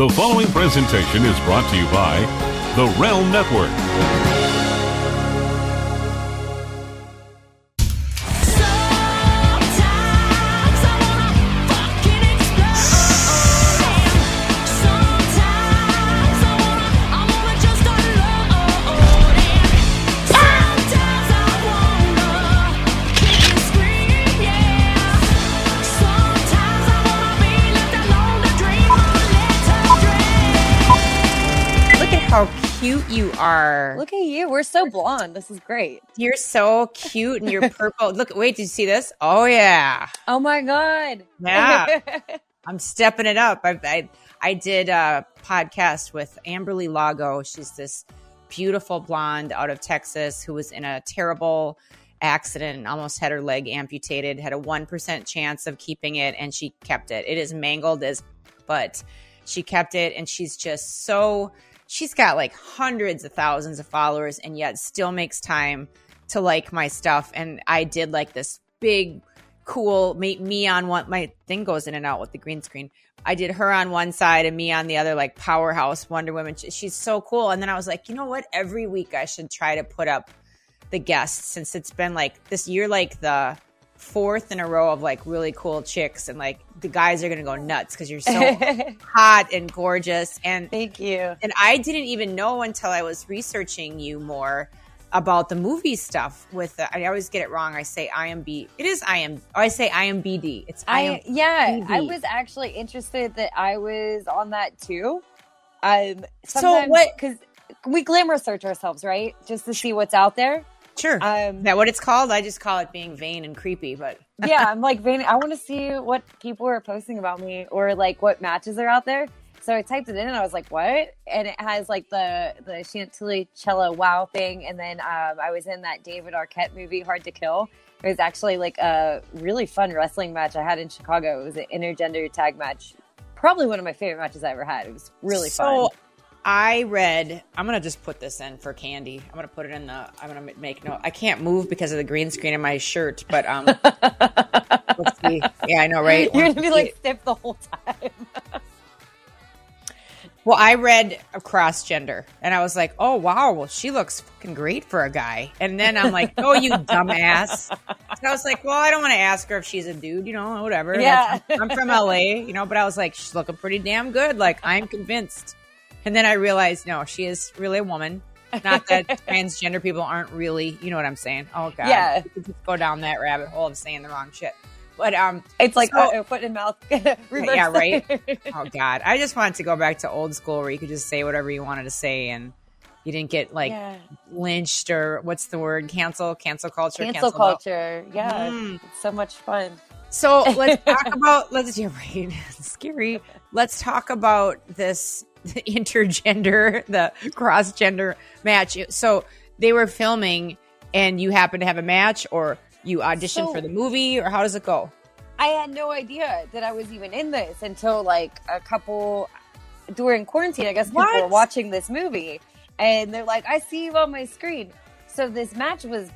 The following presentation is brought to you by the Realm Network. Cute you are. Look at you. We're so blonde. This is great. You're so cute and you're purple. Look, wait, did you see this? Oh yeah. Oh my god. Yeah. I'm stepping it up. I I, I did a podcast with Amberly Lago. She's this beautiful blonde out of Texas who was in a terrible accident and almost had her leg amputated, had a 1% chance of keeping it, and she kept it. It is mangled as, but she kept it, and she's just so, she's got like hundreds of thousands of followers, and yet still makes time to like my stuff. And I did like this big, cool, me, me on one, my thing goes in and out with the green screen. I did her on one side and me on the other, like powerhouse Wonder Woman. She- She's so cool. And then I was like, you know what? Every week I should try to put up the guests since it's been like this year, like the fourth in a row of like really cool chicks. And like the guys are to go nuts because you're so hot and gorgeous. And Thank you. and I didn't even know until I was researching you more about the movie stuff. With the, I always get it wrong. I say IMB. It is IM. Oh, I say IMBD. It's I IM. yeah, I was actually interested that I was on that too. Um So what- cuz we glamour search ourselves, right? Just to see what's out there. Sure. Um Is that what it's called? I just call it being vain and creepy. But yeah, I'm like vain. I want to see what people are posting about me or like what matches are out there. So I typed it in and I was like, "What?" And it has like the the Chantilly cello wow thing, and then um, I was in that David Arquette movie, Hard to Kill. It was actually like a really fun wrestling match I had in Chicago. It was an intergender tag match, probably one of my favorite matches I ever had. It was really so fun. I read. I'm gonna just put this in for Candy. I'm gonna put it in the. I'm gonna make note. I can't move because of the green screen in my shirt. But um, let's see. Yeah, I know, right? You're gonna be like stiff the whole time. Well, I read across gender and I was like, oh, wow, well, she looks fucking great for a guy. And then I'm like, oh, you dumbass. And I was like, well, I don't want to ask her if she's a dude, you know, whatever. Yeah. That's- I'm from LA, you know, but I was like, she's looking pretty damn good. Like, I'm convinced. And then I realized, no, she is really a woman. Not that transgender people aren't really, you know what I'm saying? Oh, God. Yeah. Just go down that rabbit hole of saying the wrong shit. But, um, It's like So- foot in mouth. yeah, right. oh God, I just wanted to go back to old school where you could just say whatever you wanted to say and you didn't get like Yeah. lynched or what's the word? Cancel, cancel culture, cancel out. culture. Yeah, Mm. it's so much fun. So let's talk about let's you're right. It's scary. Let's talk about this intergender, the cross gender match. So they were filming and you happen to have a match or you auditioned So- for the movie or how does it go? I had no idea that I was even in this until like a couple during quarantine. I guess people What? were watching this movie and they're like, "I see you on my screen." So this match was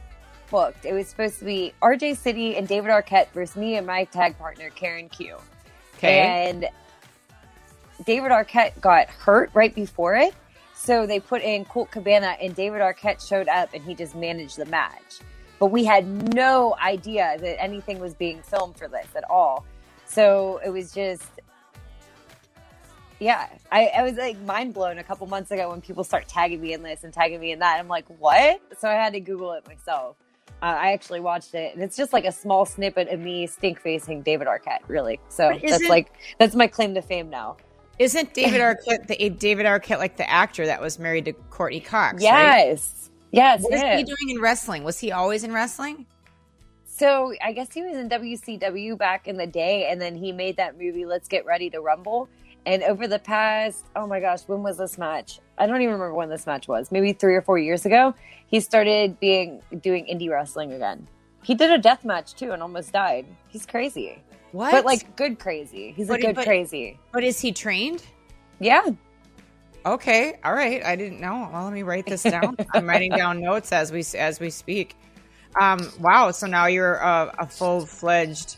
booked. It was supposed to be RJ City and David Arquette versus me and my tag partner Karen Q. Okay. And David Arquette got hurt right before it. So they put in Colt Cabana and David Arquette showed up and he just managed the match. But we had no idea that anything was being filmed for this at all. So it was just, yeah, I, I was like mind blown a couple months ago when people start tagging me in this and tagging me in that. I'm like, what? So I had to Google it myself. Uh, I actually watched it, and it's just like a small snippet of me stink facing David Arquette, really. So that's like that's my claim to fame now. Isn't David Arquette the eh, David Arquette like the actor that was married to Courteney Cox? right? Yes, yes. What is he doing in wrestling? Was he always in wrestling? So I guess he was in WCW back in the day, and then he made that movie Let's Get Ready to Rumble. And over the past, oh my gosh, when was this match? I don't even remember when this match was. Maybe three or four years ago. He started being doing indie wrestling again. He did a death match too, and almost died. He's crazy, What? but like good crazy. He's But a good but- crazy. but is he trained? Yeah, Okay, all right. I didn't know. Well, let me write this down. I'm writing down notes as we as we speak. Um, wow. So now you're a, a full fledged.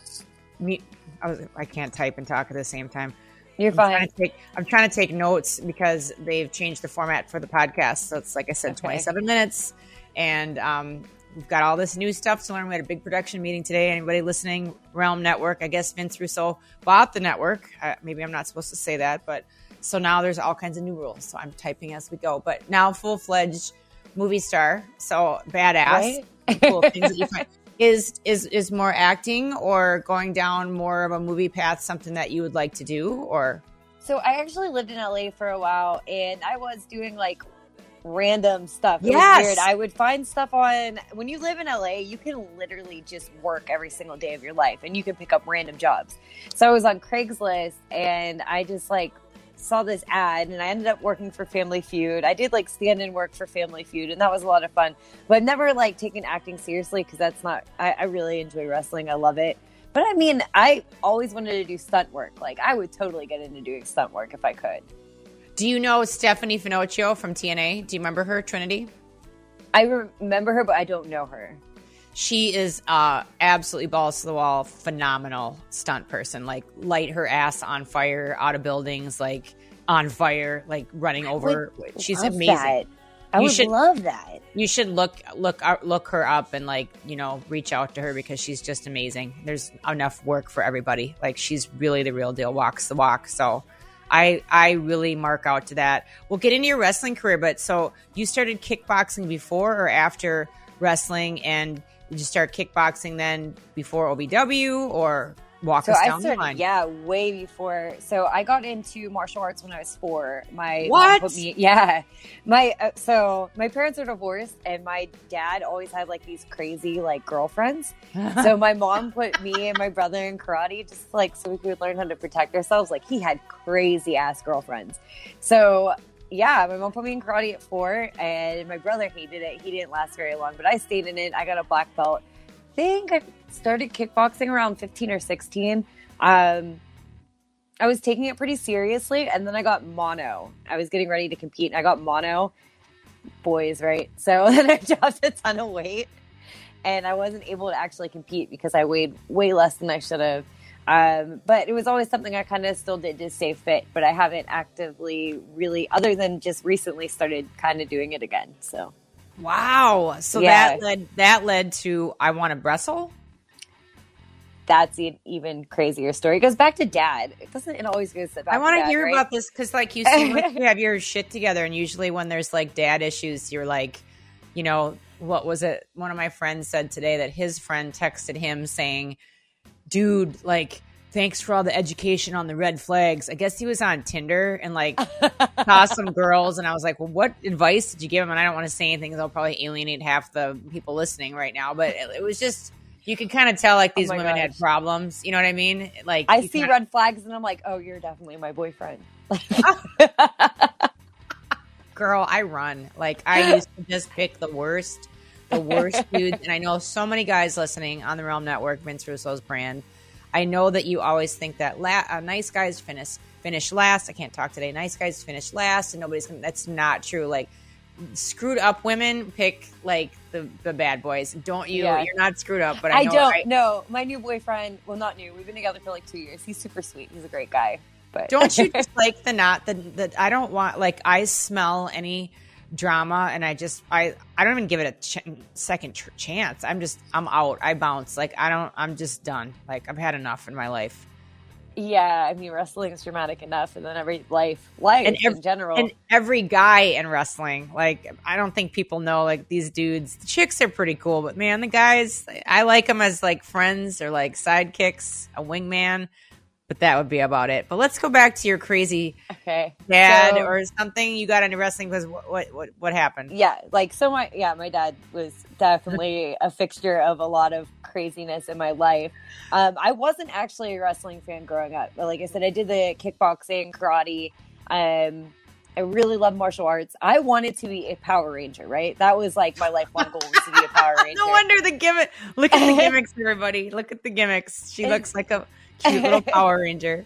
I was I can't type and talk at the same time. You're I'm fine. trying, to take, I'm trying to take notes because they've changed the format for the podcast. So it's like I said, Okay. 27 minutes, and um, we've got all this new stuff to learn. We had a big production meeting today. Anybody listening, Realm Network? I guess Vince Russo bought the network. Uh, maybe I'm not supposed to say that, but so now there's all kinds of new rules. So I'm typing as we go. But now full fledged movie star, so badass. Right? cool things that you find. Is is is more acting or going down more of a movie path something that you would like to do or So I actually lived in LA for a while, and I was doing like random stuff. It Yes. weird. I would find stuff on when you live in LA, you can literally just work every single day of your life, and you can pick up random jobs. So I was on Craigslist, and I just like saw this ad, and I ended up working for Family Feud. I did like stand in work for Family Feud, and that was a lot of fun. But I've never like taken acting seriously because that's not. I, I really enjoy wrestling. I love it. But I mean, I always wanted to do stunt work. Like, I would totally get into doing stunt work if I could. Do you know Stephanie Finochio from TNA? Do you remember her, Trinity? I remember her, but I don't know her. She is uh absolutely balls to the wall, phenomenal stunt person. Like light her ass on fire out of buildings, like on fire, like running over. She's Love amazing. that. I You would should- love that. you should look look uh, look her up and like you know reach out to her because she's just amazing there's enough work for everybody like she's really the real deal walks the walk so i i really mark out to that. We'll get into your wrestling career but so you started kickboxing before or after wrestling and you start kickboxing then before OVW or walk So us I down the line yeah, way before. So I got into martial arts when I was four. My mom What? put me, yeah, my uh, so my parents are divorced, and my dad always had like these crazy like girlfriends. so my mom put me and my brother in karate just like so we could learn how to protect ourselves. Like he had crazy ass girlfriends. So yeah, my mom put me in karate at four, and my brother hated it. He didn't last very long, but I stayed in it. I got a black belt. I think I started kickboxing around 15 or 16. Um, I was taking it pretty seriously, and then I got mono. I was getting ready to compete, and I got mono. Boys, right? So then I dropped a ton of weight, and I wasn't able to actually compete because I weighed way less than I should have. Um, but it was always something I kind of still did to stay fit, but I haven't actively really, other than just recently, started kind of doing it again. So wow so Yeah. that led that led to i want to wrestle that's an even crazier story. It goes back to dad. It doesn't. It always goes back. I want to hear right? about this because, like, you seem like you have your shit together, and usually when there's like dad issues, you're like, you know, what was it? One of my friends said today that his friend texted him saying, "Dude, like." Thanks for all the education on the red flags. I guess he was on Tinder and like saw some girls, and I was like, "Well, what advice did you give him?" And I don't want to say anything because I'll probably alienate half the people listening right now. But it, it was just you can kind of tell like oh these Oh women had problems. You know what I mean? Like I see kinda- red flags and I'm like, oh, you're definitely my boyfriend. girl, I run. Like I used to just pick the worst, the worst dudes. And I know so many guys listening on the Realm Network, Vince Russo's brand. I know that you always think that la- uh, nice guys finish finish last. I can't talk today. Nice guys finish last, and nobody's gonna. That's not true. Like screwed up women pick like the the bad boys. Don't you? Yeah. You're not screwed up, but I, I know don't know. My new boyfriend, well, not new. We've been together for like two years. He's super sweet. He's a great guy. But don't you just like the not the the I don't want like I smell any drama and I just I I don't even give it a ch- second tr- chance. I'm just I'm out. I bounce. Like I don't I'm just done. Like I've had enough in my life. yeah, I mean, wrestling is dramatic enough, and then every life, life And ev- in general. And every guy in wrestling, like I don't think people know like these dudes. The chicks are pretty cool, but man, the guys I like them as like friends or like sidekicks, a wingman. But that would be about it. But let's go back to your crazy okay, dad So- or something. You got into wrestling because what, what what what happened? yeah, like so. My yeah, my dad was definitely a fixture of a lot of craziness in my life. Um, I wasn't actually a wrestling fan growing up, but like I said, I did the kickboxing, karate. Um, I really love martial arts. I wanted to be a Power Ranger, right? That was like my lifelong goal was to be a Power Ranger. No wonder the gimmick. Look at the gimmicks, everybody. Look at the gimmicks. She looks like a cute little Power Ranger.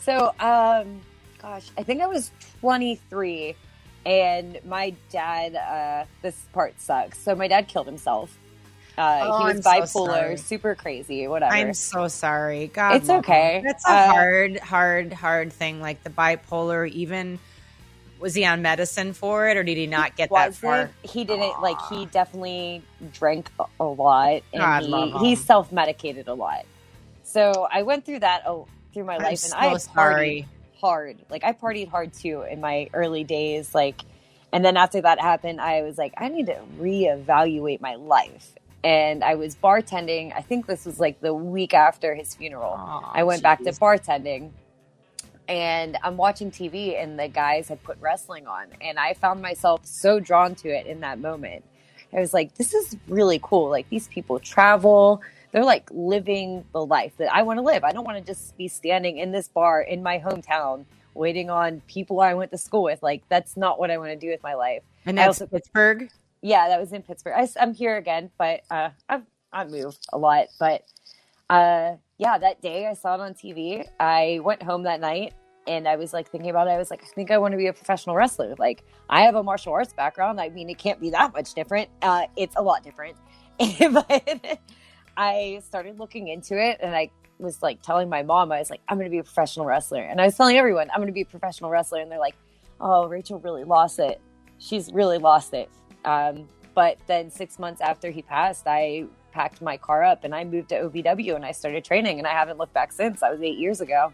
So, um, gosh, I think I was 23, and my dad. Uh, this part sucks. So my dad killed himself. Uh, Oh, he I'm was so bipolar, super crazy, whatever. I'm so sorry. God, It's okay. him. That's a Uh, hard, hard, hard thing. Like the bipolar. Even was he on medicine for it, or did he not get that far? He didn't like. He definitely drank a- a lot, and God, he he self medicated a lot. So I went through that oh, through my I'm life, so and I had sorry. hard. Like I partied hard too in my early days. Like, and then after that happened, I was like, I need to reevaluate my life. And I was bartending. I think this was like the week after his funeral. Aw, I went back to bartending and I'm watching TV and the guys had put wrestling on and I found myself so drawn to it in that moment. I was like, this is really cool. Like these people travel. They're like living the life that I want to live. I don't want to just be standing in this bar in my hometown waiting on people I went to school with. Like that's not what I want to do with my life. And I that's also- Pittsburgh. Yeah, that was in Pittsburgh. I, am here again, but uh, I've I've moved a lot. But uh, yeah, that day I saw it on TV. I went home that night and I was like thinking about it. I was like, I think I want to be a professional wrestler. Like I have a martial arts background. I mean, it can't be that much different. Uh, it's a lot different. but I started looking into it, and I was like telling my mom, I was like, I'm going to be a professional wrestler, and I was telling everyone, I'm going to be a professional wrestler, and they're like, Oh, Rachel really lost it. She's really lost it. Um, but then six months after he passed, I packed my car up and I moved to OVW and I started training, and I haven't looked back since. That was eight years ago.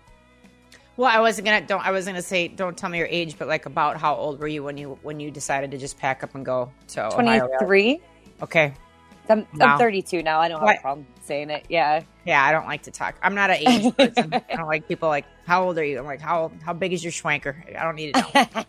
Well, I wasn't gonna don't I was gonna say don't tell me your age, but like about how old were you when you when you decided to just pack up and go to 23. Okay, I'm. I'm 32 now. I don't have What? a problem saying it. Yeah. yeah, I don't like to talk. I'm not an age person. I don't like people like how old are you? I'm like how how big is your schwanker? I don't need to know.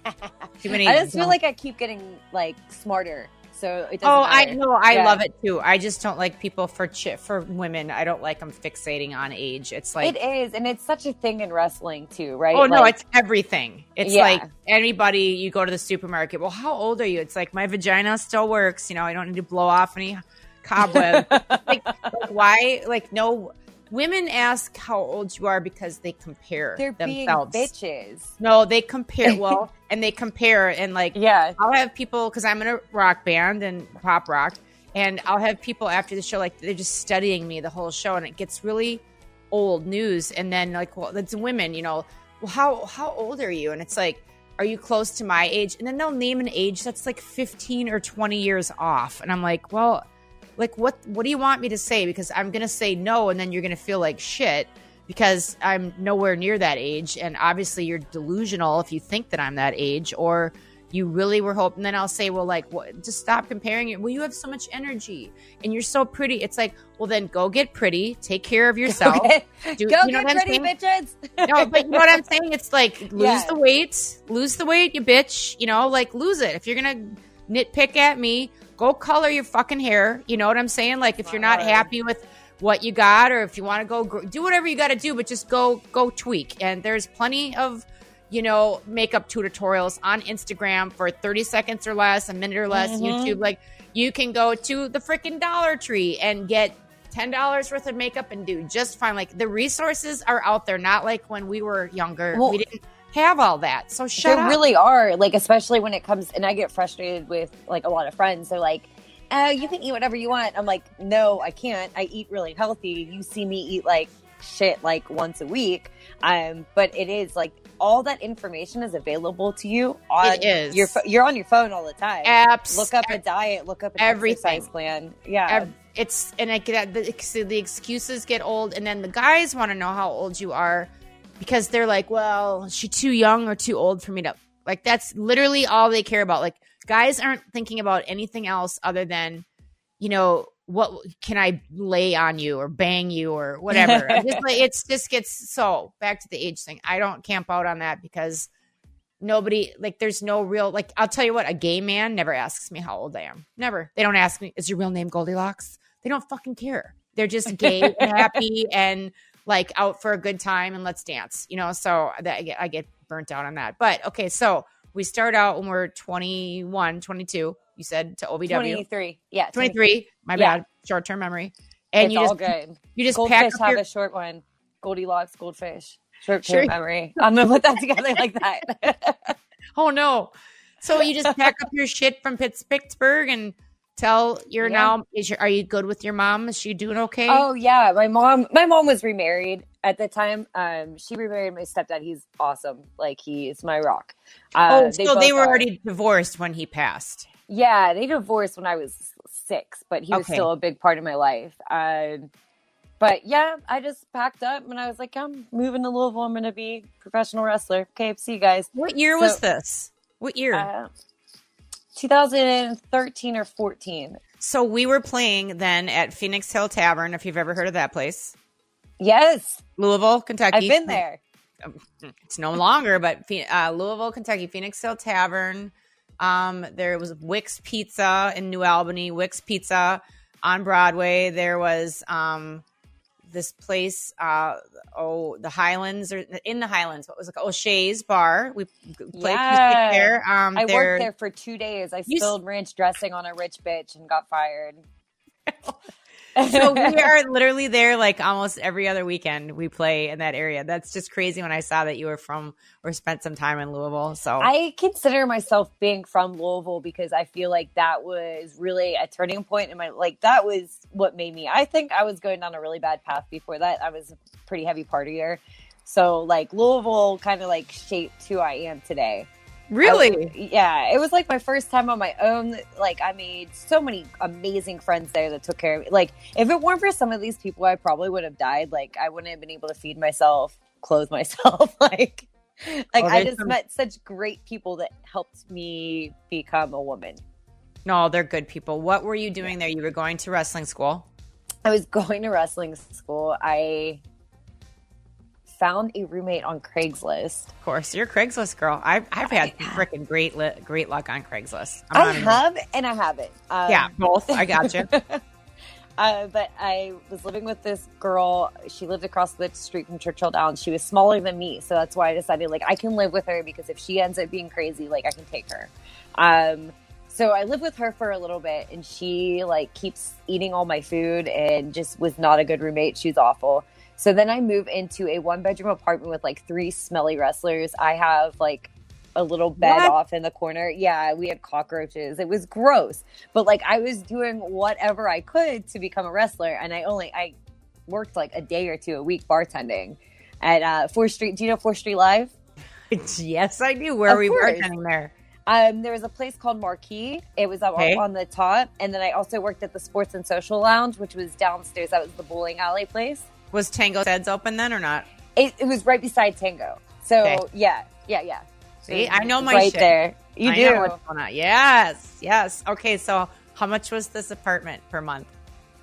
Too many. I just feel like I keep getting like smarter. So it doesn't Oh, I know. I Yeah. love it too. I just don't like people for chi- for women. I don't like them fixating on age. It's like it is, and it's such a thing in wrestling too, right? Oh no, it's everything. It's Yeah. like anybody you go to the supermarket. Well, how old are you? It's like my vagina still works. You know, I don't need to blow off any cobweb. like, like, why? Like no. Women ask how old you are because they compare they're themselves. bitches. No, they compare. Well, and they compare and like Yeah, I'll have people because I'm in a rock band and pop rock, and I'll have people after the show like they're just studying me the whole show, and it gets really old news. And then like, well, it's women, you know, well, how how old are you? And it's like, are you close to my age? And then they'll name an age that's like 15 or 20 years off, and I'm like, well, like what what do you want me to say? Because I'm gonna say no, and then you're gonna feel like shit because I'm nowhere near that age. And obviously, you're delusional if you think that I'm that age, or you really were hoping. Then I'll say, well, like, what, just stop comparing it. Well, you have so much energy and you're so pretty. It's like, well, then go get pretty, take care of yourself. Okay. Do- Go you know get what I'm pretty, saying? bitches. no, but you know what I'm saying? It's like lose Yeah. the weight, lose the weight, you bitch. You know, like lose it. If you're gonna nitpick at me, go color your fucking hair. You know what I'm saying? Like if you're not happy with what you got, or if you want to go gr- do whatever you got to do, but just go go tweak. And there's plenty of you know makeup tutorials on Instagram for 30 seconds or less, a minute or less. Mhm. YouTube, like you can go to the freaking Dollar Tree and get ten dollars worth of makeup and do just fine. Like the resources are out there, not like when we were younger. Well- we didn't have all that. So shut there up. really are like especially when it comes and i get frustrated with like a lot of friends they're like oh you can eat whatever you want i'm like no i can't i eat really healthy you see me eat like shit like once a week um but it is like all that information is available to you on It is. your you're on your phone all the time Apps. look up a diet look up an everything. exercise plan yeah it's and I get the, the excuses get old, and then the guys want to know how old you are because they're like, well, is she too young or too old for me to like. That's literally all they care about. Like guys aren't thinking about anything else other than, you know, what can I lay on you or bang you or whatever. Just like it's just gets so back to the age thing. I don't camp out on that because nobody like there's no real like I'll tell you what, a gay man never asks me how old I am. Never. They don't ask me, is your real name Goldilocks? They don't fucking care. They're just gay and happy and like out for a good time and let's dance. You know, so that I get I get burnt out on that. But okay, so we start out when we're 21, 22. You said to OVW. 23 yeah 23. My Yeah. bad. Short term memory. And it's you all just good you just goldfish pack up have your a short one goldilocks goldfish short Sure. term memory i'm gonna put that together like that Oh no. So you just pack up your shit from Pittsburgh and Tell your Yeah. now. Is your, are you good with your mom? Is she doing okay? Oh yeah, my mom. My mom was remarried at the time. Um, she remarried my stepdad. He's awesome. Like he is my rock. Uh, Oh, so they were are. already divorced when he passed. Yeah, they divorced when I was six, but he was Okay. still a big part of my life. Um, but yeah, I just packed up and I was like, I'm moving to Louisville. I'm going to be professional wrestler. Okay, see you guys. What year So- was this? What year? Uh, 2013 or 14. so we were playing then at Phoenix Hill Tavern. If you've ever heard of that place, Yes, Louisville, Kentucky. I've been there. It's no longer, but uh, Louisville, Kentucky, Phoenix Hill Tavern. Um, there was Wick's Pizza in New Albany, Wick's Pizza on Broadway. There was um, this place, uh, oh, the Highlands, or in the Highlands. What was it? called? O'Shea's Bar. We played there. Um, I worked there for two days. I You s- spilled ranch dressing on a rich bitch and got fired. so we are literally there like almost every other weekend we play in that area. That's just crazy when I saw that you were from or spent some time in Louisville. So I consider myself being from Louisville because I feel like that was really a turning point in my like that was what made me. I think I was going down a really bad path before that. I was a pretty heavy partier. So like Louisville kind of like shaped who I am today. Really, I- yeah, it was like my first time on my own. Like I made so many amazing friends there that took care of me. Like if it weren't for some of these people, I probably would have died. Like I wouldn't have been able to feed myself, clothe myself. like like Oh, I just some- met such great people that helped me become a woman. no, they're good people. What were you doing there? You were going to wrestling school. I was going to wrestling school. I found a roommate on Craigslist. Of course, you're a Craigslist girl. I've I've had freaking great li- great luck on Craigslist. I'm I even- have and I haven't. Um, yeah, both. I got you. Uh, but I was living with this girl. She lived across the street from Churchill Downs. She was smaller than me, so that's why I decided like I can live with her because if she ends up being crazy, like I can take her. Um, so I lived with her for a little bit, and she like keeps eating all my food and just was not a good roommate. She was awful. So then I move into a one bedroom apartment with like three smelly wrestlers. I have like a little bed What? off in the corner. Yeah, we had cockroaches. It was gross. But like I was doing whatever I could to become a wrestler and I only I worked like a day or two a week bartending at uh Fourth Street. Do you know Fourth Street Live? yes, I do. Where Of were we course. bartending there? Um, there was a place called Marquee. It was up Okay. on the top, and then I also worked at the Sports and Social Lounge, which was downstairs. That was the bowling alley place. Was Tango Heads open then or not? It, it was right beside Tango. So Okay. yeah, yeah, yeah. See, I know my right shit. there. You I do. know what's going on. Yes, yes. Okay, so how much was this apartment per month?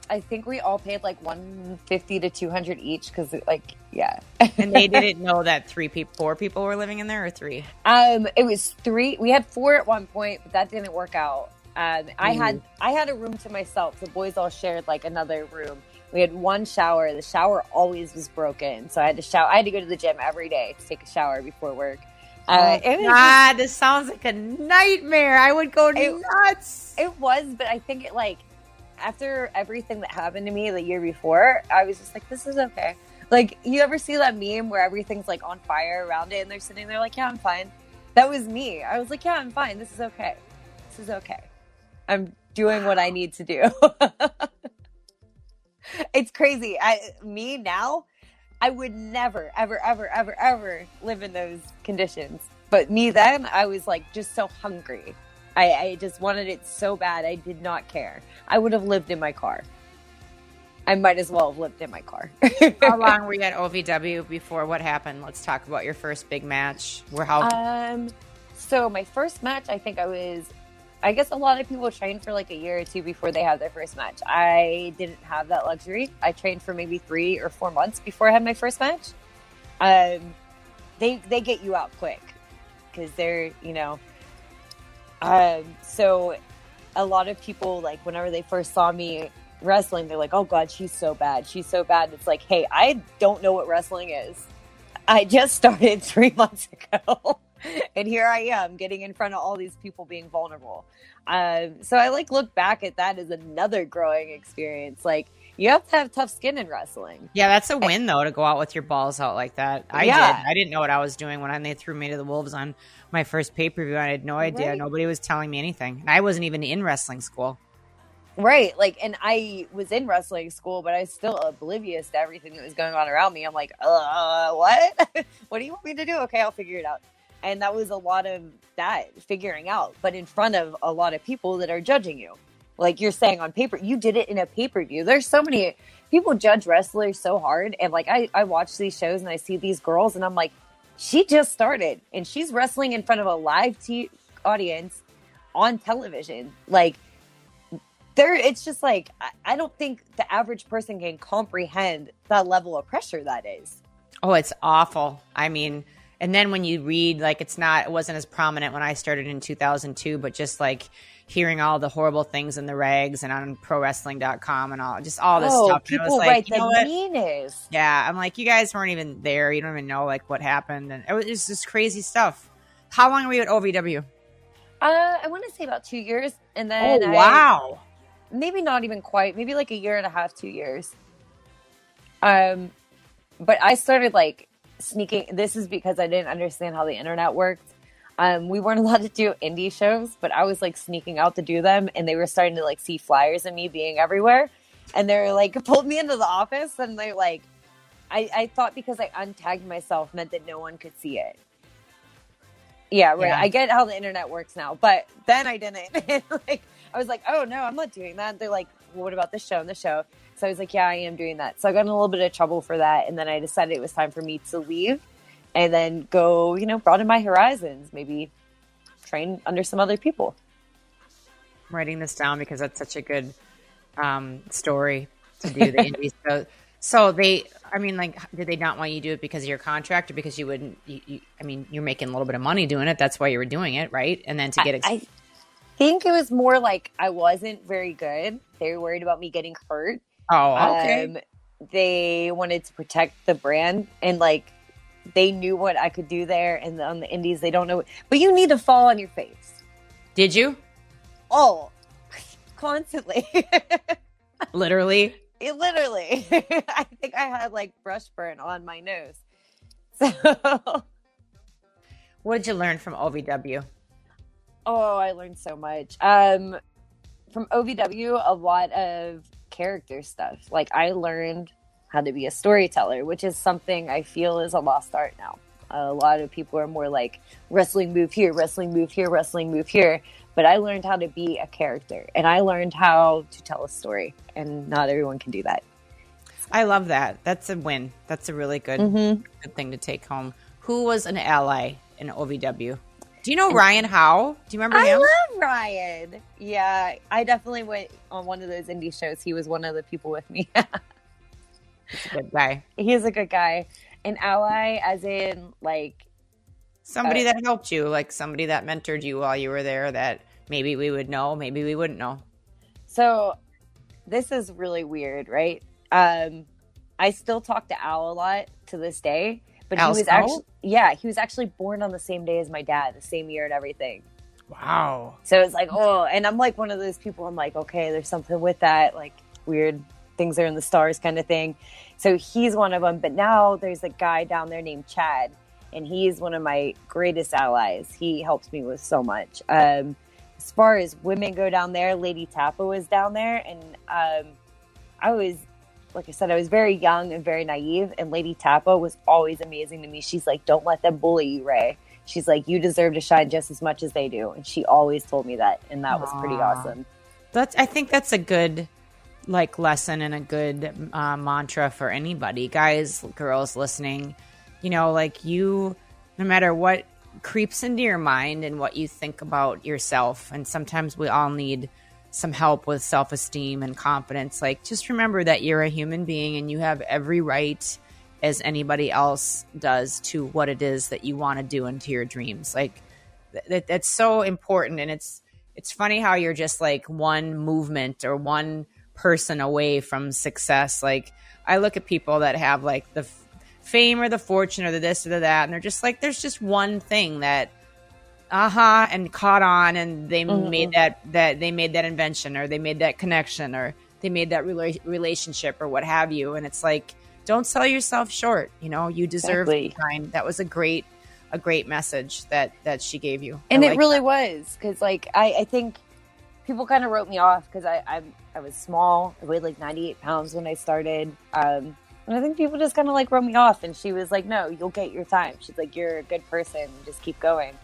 I think we all paid like one fifty to two hundred each because, like, yeah. And they didn't know that three people, four people were living in there, or three. Um, it was three. We had four at one point, but that didn't work out. Um, I had I had a room to myself. The boys all shared like another room. We had one shower. The shower always was broken, so I had to shower. I had to go to the gym every day to take a shower before work. Uh, oh, it, was, God, this sounds like a nightmare. I would go It- nuts. it was, but I think it like after everything that happened to me the year before, I was just like, this is okay. Like, you ever see that meme where everything's like on fire around it, and they're sitting there like, yeah, I'm fine. That was me. I was like, yeah, I'm fine. This is okay. This is okay. I'm doing what I need to do. it's crazy. I me now, I would never, ever, ever, ever, ever live in those conditions. But me then, I was like just so hungry. I, I just wanted it so bad. I did not care. I would have lived in my car. I might as well have lived in my car. how long were you at OVW before? What happened? Let's talk about your first big match. Where how? Um, so my first match, I think I was. I guess a lot of people train for like a year or two before they have their first match. I didn't have that luxury. I trained for maybe three or four months before I had my first match. Um, they they get you out quick because they're you know. Um, so a lot of people like whenever they first saw me wrestling, they're like, "Oh God, she's so bad. She's so bad." It's like, hey, I don't know what wrestling is. I just started three months ago. and here I am getting in front of all these people being vulnerable. Um, so I like look back at that as another growing experience. Like you have to have tough skin in wrestling. yeah, that's a win though to go out with your balls out like that. I Yeah. did. I didn't know what I was doing when they threw me to the wolves on my first pay per view. I had no idea. Right. Nobody was telling me anything, and I wasn't even in wrestling school. Right. Like, and I was in wrestling school, but I was still oblivious to everything that was going on around me. I'm like, uh, what? what do you want me to do? Okay, I'll figure it out. And that was a lot of that figuring out, but in front of a lot of people that are judging you. Like you're saying on paper, you did it in a pay per view. There's so many people judge wrestlers so hard. And like, I, I watch these shows and I see these girls and I'm like, she just started and she's wrestling in front of a live t- audience on television. Like, there it's just like I, I don't think the average person can comprehend that level of pressure that is Oh, it's awful. I mean, and then when you read, like, it's not, it wasn't as prominent when I started in 2002, but just like hearing all the horrible things in the rags and on pro prowrestling.com and all, just all this oh stuff. And I was people like, write you know the meanest Yeah, I'm like, you guys weren't even there. You don't even know like what happened, and it was just crazy stuff. How long were you at OVW? uh, i want to say about two years and then oh I- wow! maybe not even quite maybe like a year and a half two years um but i started like sneaking this is because i didn't understand how the internet worked um we weren't allowed to do indie shows but i was like sneaking out to do them and they were starting to like see flyers of me being everywhere and they're like pulled me into the office and they're like i i thought because i untagged myself meant that no one could see it yeah right Yeah. i get how the internet works now but then i didn't like I was like, oh no, I'm not doing that. They're like, well, what about this show and the show? So I was like, yeah, I am doing that. So I got in a little bit of trouble for that. And then I decided it was time for me to leave and then go, you know, broaden my horizons, maybe train under some other people. I'm writing this down because that's such a good um, story to do the indies. So, so they, I mean, like, did they not want you to do it because of your contract or because you wouldn't? You, you, I mean, you're making a little bit of money doing it. That's why you were doing it, right? And then to get, ex- I think it was more like I wasn't very good. They were worried about me getting hurt. Oh, okay. Um, they wanted to protect the brand and like they knew what I could do there. And on the indies, they don't know. But you need to fall on your face. did you Oh, constantly. literally? It literally. I think I had like brush burn on my nose. So, What did you learn from OVW? oh, I learned so much. Um, from OVW, a lot of character stuff. Like I learned how to be a storyteller, which is something I feel is a lost art now. A lot of people are more like wrestling move here, wrestling move here, wrestling move here. But I learned how to be a character and I learned how to tell a story, and not everyone can do that. I love that. That's a win. That's a really good, Mm-hmm. good thing to take home. Who was an ally in OVW? Do you know Ryan Howe? Do you remember him? I him? love Ryan. Yeah, I definitely went on one of those indie shows. He was one of the people with me. He's a good guy. He's a good guy. An ally, as in like, Somebody Uh, that helped you, like somebody that mentored you while you were there that maybe we would know, maybe we wouldn't know. so this is really weird, right? Um, I still talk to Al a lot to this day, but Al he was Snow? actually, yeah, he was actually born on the same day as my dad, the same year and everything. Wow. So it's like, oh, and I'm like one of those people. I'm like, okay, there's something with that, like weird things are in the stars kind of thing. So he's one of them. But now there's a guy down there named Chad, and he's one of my greatest allies. He helps me with so much. Um, as far as women go down there, Lady Tappa was down there, and um, I was, like I said, I was very young and very naive, and Lady Tappa was always amazing to me. She's like, don't let them bully you, Ray. She's like, you deserve to shine just as much as they do, and she always told me that, and that was pretty awesome. That's I think that's a good like lesson and a good uh, mantra for anybody, guys, girls listening. You know, like you, no matter what creeps into your mind and what you think about yourself, and sometimes we all need some help with self esteem and confidence. Like, just remember that you're a human being and you have every right as anybody else does to what it is that you want to do into your dreams. Like, that, that's so important. And it's, it's funny how you're just like one movement or one person away from success. Like, I look at people that have like the f- fame or the fortune or the this or the that, and they're just like, there's just one thing that uh-huh and caught on and they Mhm. made that that they made that invention or they made that connection or they made that rela- relationship or what have you and it's like don't sell yourself short you know you deserve Exactly. shine that was a great a great message that that she gave you and I it really was because like I, I think people kind of wrote me off because I, I'm, I was small. I weighed like 98 pounds when I started. Um, and I think people just kind of like wrote me off. And she was like, "No, you'll get your time." She's like, "You're a good person. Just keep going."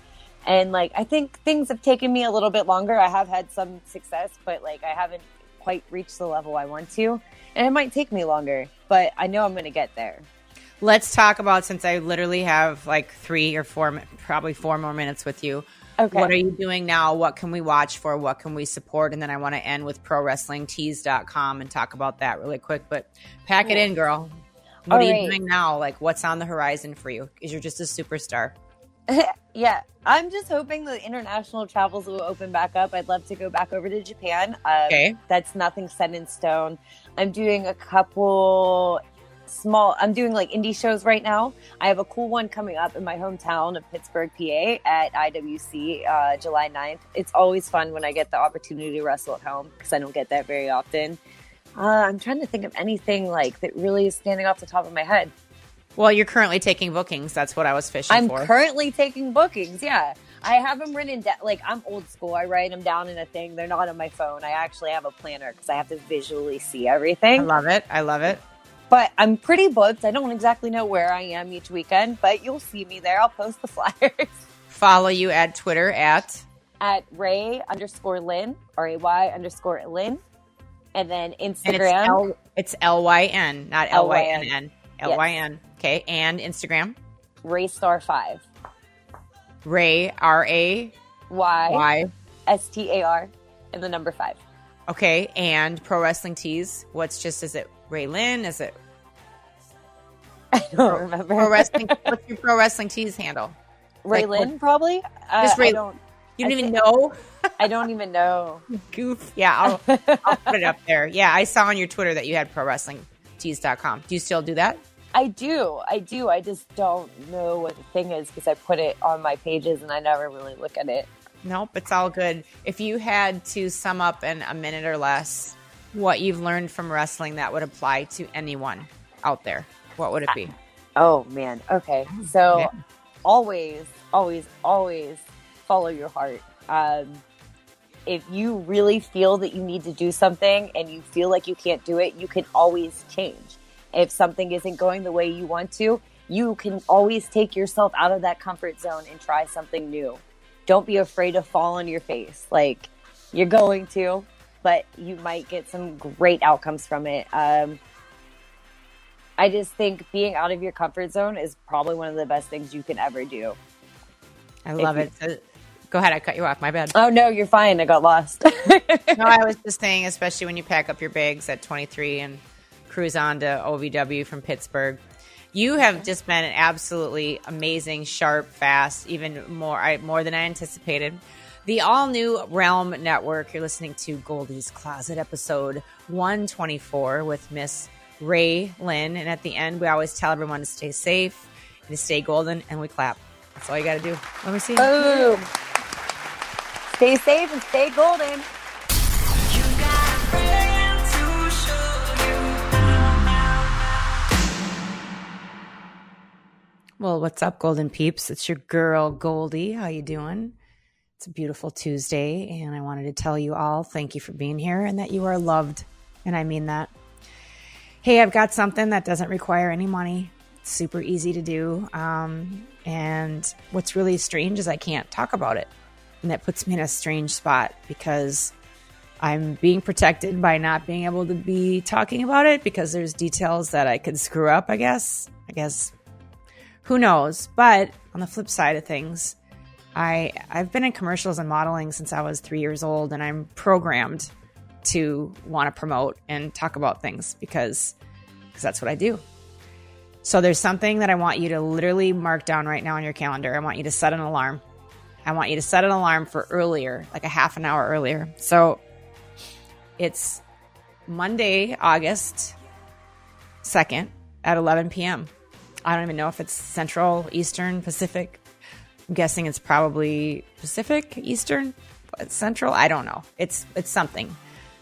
And like I think things have taken me a little bit longer. I have had some success, but like I haven't quite reached the level I want to, and it might take me longer. But I know I'm going to get there. Let's talk about since I literally have like three or four, probably four more minutes with you. Okay. What are you doing now? What can we watch for? What can we support? And then I want to end with prowrestlingtees.com and talk about that really quick. But pack it in, girl. What All are you right. doing now? Like, what's on the horizon for you? Because you're just a superstar. yeah, I'm just hoping the international travels will open back up. I'd love to go back over to Japan. Um, Okay. That's nothing set in stone. I'm doing a couple small, I'm doing like indie shows right now. I have a cool one coming up in my hometown of Pittsburgh, PA at IWC uh, July 9th. It's always fun when I get the opportunity to wrestle at home because I don't get that very often. Uh, I'm trying to think of anything like that really is standing off the top of my head. Well, you're currently taking bookings. That's what I was fishing for. I'm for. currently taking bookings. Yeah, I have them written down. Like I'm old school. I write them down in a thing. They're not on my phone. I actually have a planner because I have to visually see everything. I love it. I love it. But I'm pretty booked. I don't exactly know where I am each weekend, but you'll see me there. I'll post the flyers Follow you at Twitter at at Ray underscore Lyn R A Y underscore Lyn, and then and it's Instagram L it's L Y N, not L Y N N. L Y N. Okay, and Instagram Ray Star Five Ray R A Y Y. S T A R and the number five. Okay, and Pro Wrestling Tees. What's just is it Ray Lyn? Is it I don't remember. Pro Wrestling? what's your Pro Wrestling Tees handle? Ray like, Lyn probably. Uh, Just Ray- I don't. You don't I even know. I don't even know. Goof. Yeah, I'll, I'll put it up there. Yeah, I saw on your Twitter that you had Pro Wrestling Tees.com. Do you still do that? I do. I do. I just don't know what the thing is because I put it on my pages and I never really look at it. Nope, it's all good. If you had to sum up in a minute or less what you've learned from wrestling that would apply to anyone out there, what would it be? Oh man. Okay. So Yeah. always, always, always follow your heart. Um, if you really feel that you need to do something and you feel like you can't do it, you can always change. If something isn't going the way you want to, you can always take yourself out of that comfort zone and try something new. Don't be afraid to fall on your face. Like you're going to, but you might get some great outcomes from it. Um, I just think being out of your comfort zone is probably one of the best things you can ever do. I love you- it. So, go ahead, I cut you off. My bad. Oh no, you're fine. I got lost. no, I was just saying, especially when you pack up your bags at 23 and cruise on to OVW from Pittsburgh. You have just been absolutely amazing, sharp, fast, even more I, more than I anticipated. The all new Realm Network. You're listening to Goldy's Closet episode 124 with Miss Ray Lyn. And at the end, we always tell everyone to stay safe and to stay golden, and we clap. That's all you got to do. Let me see. Boom. Stay safe and stay golden. Well, what's up, Golden Peeps? It's your girl Goldy. How you doing? It's a beautiful Tuesday, and I wanted to tell you all thank you for being here and that you are loved, and I mean that. Hey, I've got something that doesn't require any money. It's super easy to do, um, and what's really strange is I can't talk about it, and that puts me in a strange spot because I'm being protected by not being able to be talking about it because there's details that I could screw up. I guess. I guess who knows? But on the flip side of things, I I've been in commercials and modeling since I was three years old, and I'm programmed to want to promote and talk about things because because that's what I do. So there's something that I want you to literally mark down right now on your calendar. I want you to set an alarm. I want you to set an alarm for earlier, like a half an hour earlier. So it's Monday, August 2nd at 11 p.m. I don't even know if it's Central, Eastern, Pacific. I'm guessing it's probably Pacific, Eastern, Central. I don't know. It's it's something.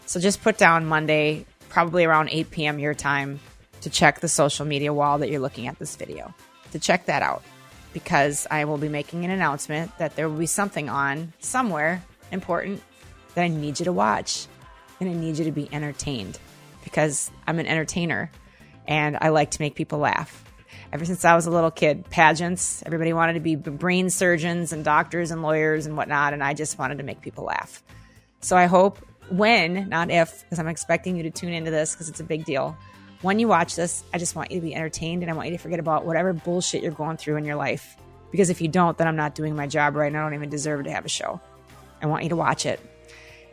So just put down Monday, probably around 8 p.m. your time, to check the social media wall that you're looking at this video. To check that out, because I will be making an announcement that there will be something on somewhere important that I need you to watch and I need you to be entertained because I'm an entertainer and I like to make people laugh. Ever since I was a little kid, pageants, everybody wanted to be brain surgeons and doctors and lawyers and whatnot, and I just wanted to make people laugh. So I hope when, not if, because I'm expecting you to tune into this because it's a big deal. When you watch this, I just want you to be entertained and I want you to forget about whatever bullshit you're going through in your life. Because if you don't, then I'm not doing my job right and I don't even deserve to have a show. I want you to watch it.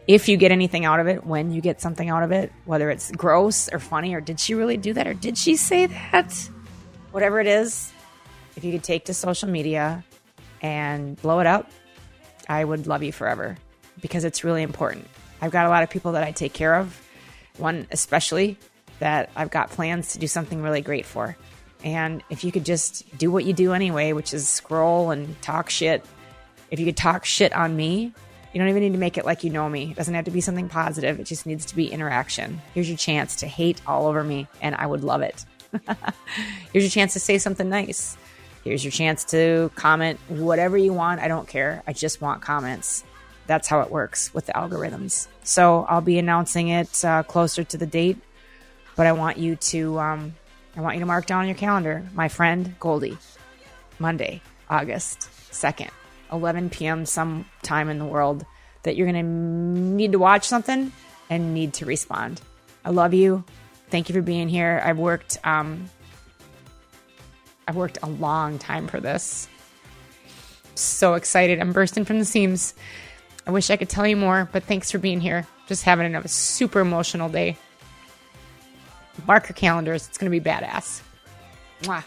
If you get anything out of it, when you get something out of it, whether it's gross or funny or did she really do that or did she say that? Whatever it is, if you could take to social media and blow it up, I would love you forever because it's really important. I've got a lot of people that I take care of, one especially that I've got plans to do something really great for. And if you could just do what you do anyway, which is scroll and talk shit, if you could talk shit on me, you don't even need to make it like you know me. It doesn't have to be something positive. It just needs to be interaction. Here's your chance to hate all over me, and I would love it. Here's your chance to say something nice. Here's your chance to comment whatever you want. I don't care. I just want comments. That's how it works with the algorithms. So I'll be announcing it uh, closer to the date, but I want you to um, I want you to mark down on your calendar. My friend Goldy, Monday, August second, 11 p.m. sometime in the world that you're gonna need to watch something and need to respond. I love you. Thank you for being here. I've worked um, I've worked a long time for this. So excited. I'm bursting from the seams. I wish I could tell you more, but thanks for being here. Just having a super emotional day. Mark your calendars. It's going to be badass. Mwah.